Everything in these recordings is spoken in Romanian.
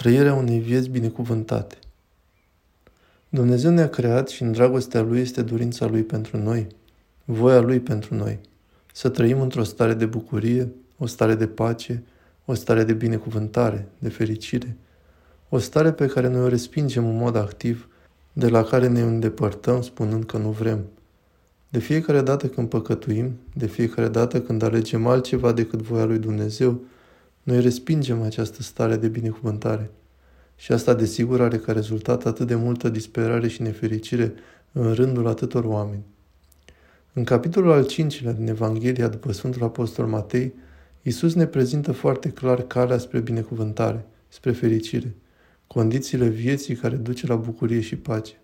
trăirea unei vieți binecuvântate. Dumnezeu ne-a creat și în dragostea Lui este dorința Lui pentru noi, voia Lui pentru noi, să trăim într-o stare de bucurie, o stare de pace, o stare de binecuvântare, de fericire, o stare pe care noi o respingem în mod activ, de la care ne îndepărtăm spunând că nu vrem. De fiecare dată când păcătuim, de fiecare dată când alegem altceva decât voia lui Dumnezeu, noi respingem această stare de binecuvântare. Și asta desigur are ca rezultat atât de multă disperare și nefericire în rândul atâtor oameni. În capitolul al cincilea din Evanghelia după Sfântul Apostol Matei, Iisus ne prezintă foarte clar calea spre binecuvântare, spre fericire, condițiile vieții care duce la bucurie și pace.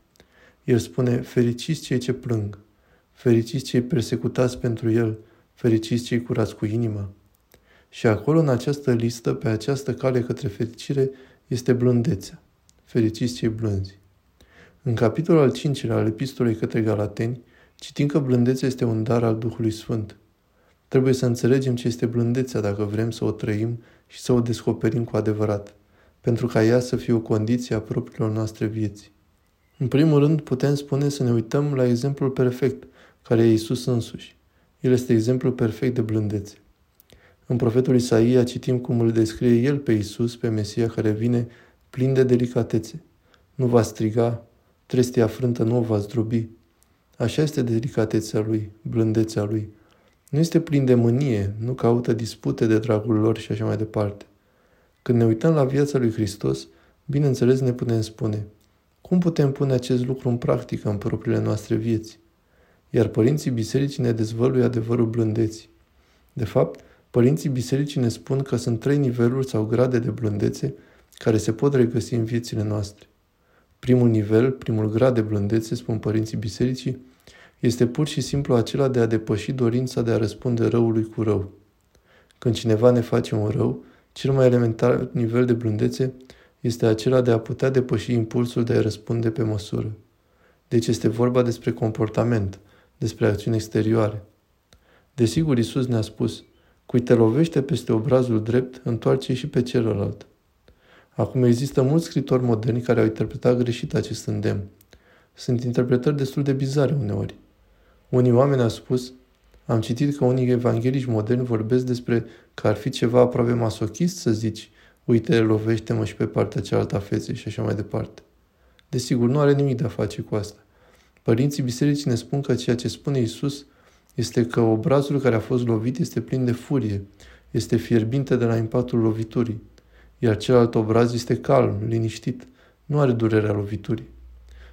El spune, fericiți cei ce plâng, fericiți cei persecutați pentru El, fericiți cei curați cu inima, și acolo, în această listă, pe această cale către fericire, este blândețea. Fericiți cei blânzi. În capitolul al cincilea al epistolei către Galateni, citim că blândețea este un dar al Duhului Sfânt. Trebuie să înțelegem ce este blândețea dacă vrem să o trăim și să o descoperim cu adevărat, pentru ca ea să fie o condiție a propriilor noastre vieți. În primul rând, putem spune să ne uităm la exemplul perfect, care e Isus însuși. El este exemplul perfect de blândețe. În profetul Isaia citim cum îl descrie el pe Isus, pe Mesia care vine plin de delicatețe. Nu va striga, trestia frântă nu o va zdrobi. Așa este delicatețea lui, blândețea lui. Nu este plin de mânie, nu caută dispute de dragul lor și așa mai departe. Când ne uităm la viața lui Hristos, bineînțeles ne putem spune, cum putem pune acest lucru în practică în propriile noastre vieți? Iar părinții bisericii ne dezvăluie adevărul blândeții. De fapt, Părinții bisericii ne spun că sunt trei niveluri sau grade de blândețe care se pot regăsi în viețile noastre. Primul nivel, primul grad de blândețe, spun părinții bisericii, este pur și simplu acela de a depăși dorința de a răspunde răului cu rău. Când cineva ne face un rău, cel mai elementar nivel de blândețe este acela de a putea depăși impulsul de a răspunde pe măsură. Deci este vorba despre comportament, despre acțiuni exterioare. Desigur, Isus ne-a spus – Cui te lovește peste obrazul drept, întoarce și pe celălalt. Acum există mulți scritori moderni care au interpretat greșit acest îndemn. Sunt interpretări destul de bizare uneori. Unii oameni au spus, am citit că unii evanghelici moderni vorbesc despre că ar fi ceva aproape masochist să zici, uite, lovește-mă și pe partea cealaltă a feței și așa mai departe. Desigur, nu are nimic de a face cu asta. Părinții bisericii ne spun că ceea ce spune Isus este că obrazul care a fost lovit este plin de furie, este fierbinte de la impactul loviturii, iar celălalt obraz este calm, liniștit, nu are durerea loviturii.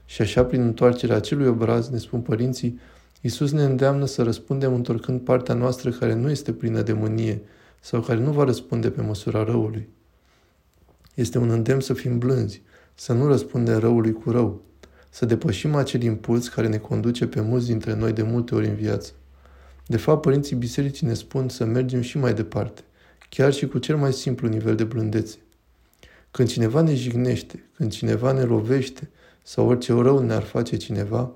Și așa, prin întoarcerea acelui obraz, ne spun părinții, Iisus ne îndeamnă să răspundem întorcând partea noastră care nu este plină de mânie sau care nu va răspunde pe măsura răului. Este un îndemn să fim blânzi, să nu răspundem răului cu rău, să depășim acel impuls care ne conduce pe mulți dintre noi de multe ori în viață. De fapt, părinții bisericii ne spun să mergem și mai departe, chiar și cu cel mai simplu nivel de blândețe. Când cineva ne jignește, când cineva ne lovește sau orice rău ne-ar face cineva,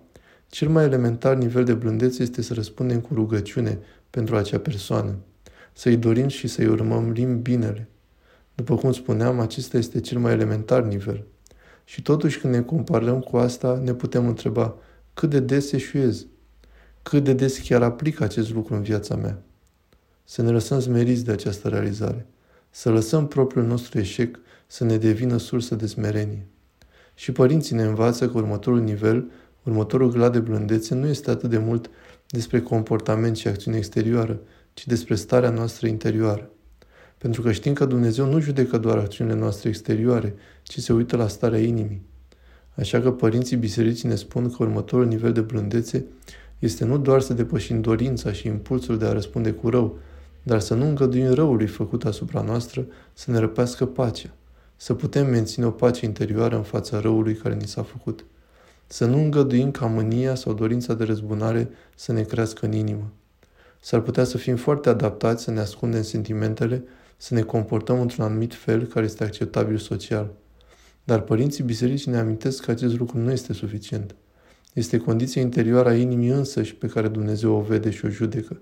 cel mai elementar nivel de blândețe este să răspundem cu rugăciune pentru acea persoană, să-i dorim și să-i urmăm lim binele. După cum spuneam, acesta este cel mai elementar nivel. Și totuși când ne comparăm cu asta, ne putem întreba cât de des eșuez, cât de des chiar aplic acest lucru în viața mea. Să ne lăsăm smeriți de această realizare, să lăsăm propriul nostru eșec să ne devină sursă de smerenie. Și părinții ne învață că următorul nivel, următorul grad de blândețe nu este atât de mult despre comportament și acțiune exterioară, ci despre starea noastră interioară. Pentru că știm că Dumnezeu nu judecă doar acțiunile noastre exterioare, ci se uită la starea inimii. Așa că părinții bisericii ne spun că următorul nivel de blândețe este nu doar să depășim dorința și impulsul de a răspunde cu rău, dar să nu îngăduim răului făcut asupra noastră să ne răpească pacea, să putem menține o pace interioară în fața răului care ni s-a făcut. Să nu îngăduim ca mânia sau dorința de răzbunare să ne crească în inimă. S-ar putea să fim foarte adaptați să ne ascundem sentimentele, să ne comportăm într-un anumit fel care este acceptabil social. Dar părinții bisericii ne amintesc că acest lucru nu este suficient – este condiția interioară a inimii însăși pe care Dumnezeu o vede și o judecă.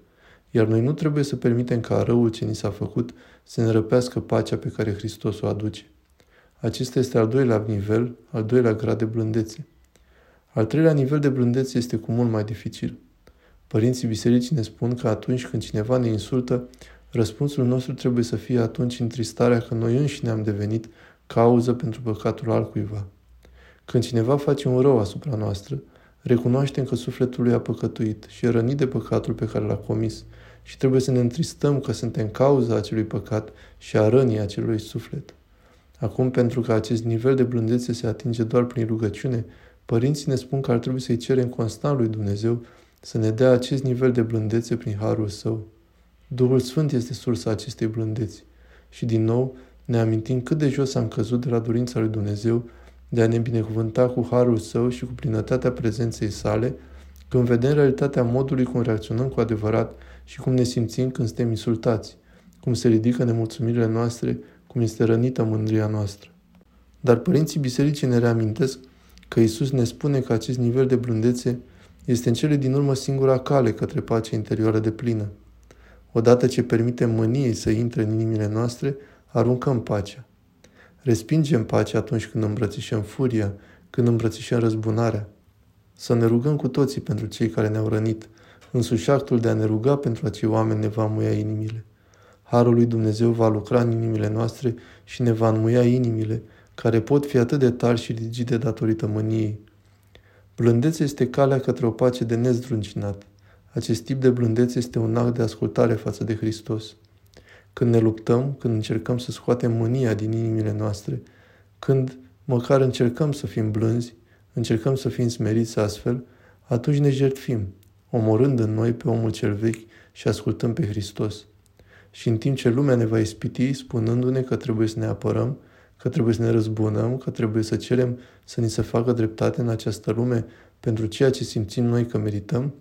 Iar noi nu trebuie să permitem ca răul ce ni s-a făcut să ne răpească pacea pe care Hristos o aduce. Acesta este al doilea nivel, al doilea grad de blândețe. Al treilea nivel de blândețe este cu mult mai dificil. Părinții bisericii ne spun că atunci când cineva ne insultă, răspunsul nostru trebuie să fie atunci întristarea că noi înșine am devenit cauză pentru păcatul altcuiva. Când cineva face un rău asupra noastră, recunoaștem că sufletul lui a păcătuit și e rănit de păcatul pe care l-a comis și trebuie să ne întristăm că suntem cauza acelui păcat și a rănii acelui suflet. Acum, pentru că acest nivel de blândețe se atinge doar prin rugăciune, părinții ne spun că ar trebui să-i cerem constant lui Dumnezeu să ne dea acest nivel de blândețe prin harul său. Duhul Sfânt este sursa acestei blândeți. Și din nou ne amintim cât de jos am căzut de la dorința lui Dumnezeu de a ne binecuvânta cu harul său și cu plinătatea prezenței sale, când vedem realitatea modului cum reacționăm cu adevărat și cum ne simțim când suntem insultați, cum se ridică nemulțumirile noastre, cum este rănită mândria noastră. Dar părinții bisericii ne reamintesc că Isus ne spune că acest nivel de blândețe este în cele din urmă singura cale către pacea interioară de plină. Odată ce permitem mâniei să intre în inimile noastre, aruncăm pacea. Respingem pacea atunci când îmbrățișăm furia, când îmbrățișăm răzbunarea. Să ne rugăm cu toții pentru cei care ne-au rănit. Însuși actul de a ne ruga pentru acei oameni ne va muia inimile. Harul lui Dumnezeu va lucra în inimile noastre și ne va înmuia inimile, care pot fi atât de tari și rigide datorită mâniei. Blândețe este calea către o pace de nezdruncinat. Acest tip de blândețe este un act de ascultare față de Hristos. Când ne luptăm, când încercăm să scoatem mânia din inimile noastre, când măcar încercăm să fim blânzi, încercăm să fim smeriți astfel, atunci ne jertfim, omorând în noi pe omul cel vechi și ascultăm pe Hristos. Și în timp ce lumea ne va ispiti, spunându-ne că trebuie să ne apărăm, că trebuie să ne răzbunăm, că trebuie să cerem să ni se facă dreptate în această lume pentru ceea ce simțim noi că merităm,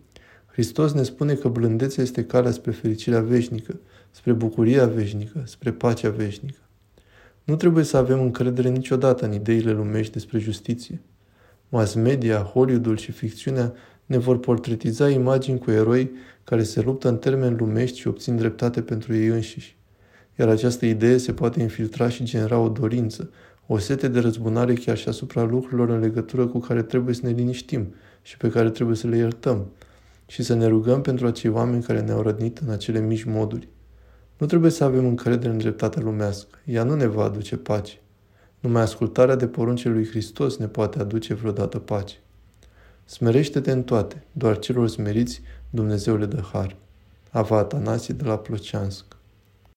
Hristos ne spune că blândețea este calea spre fericirea veșnică, spre bucuria veșnică, spre pacea veșnică. Nu trebuie să avem încredere niciodată în ideile lumești despre justiție. Mass media, Hollywoodul și ficțiunea ne vor portretiza imagini cu eroi care se luptă în termeni lumești și obțin dreptate pentru ei înșiși. Iar această idee se poate infiltra și genera o dorință, o sete de răzbunare chiar și asupra lucrurilor în legătură cu care trebuie să ne liniștim și pe care trebuie să le iertăm și să ne rugăm pentru acei oameni care ne-au rădnit în acele mici moduri. Nu trebuie să avem încredere în dreptatea lumească. Ea nu ne va aduce pace. Numai ascultarea de poruncile lui Hristos ne poate aduce vreodată pace. Smerește-te în toate, doar celor smeriți Dumnezeu le dă har. Ava Atanasie de la Plociansk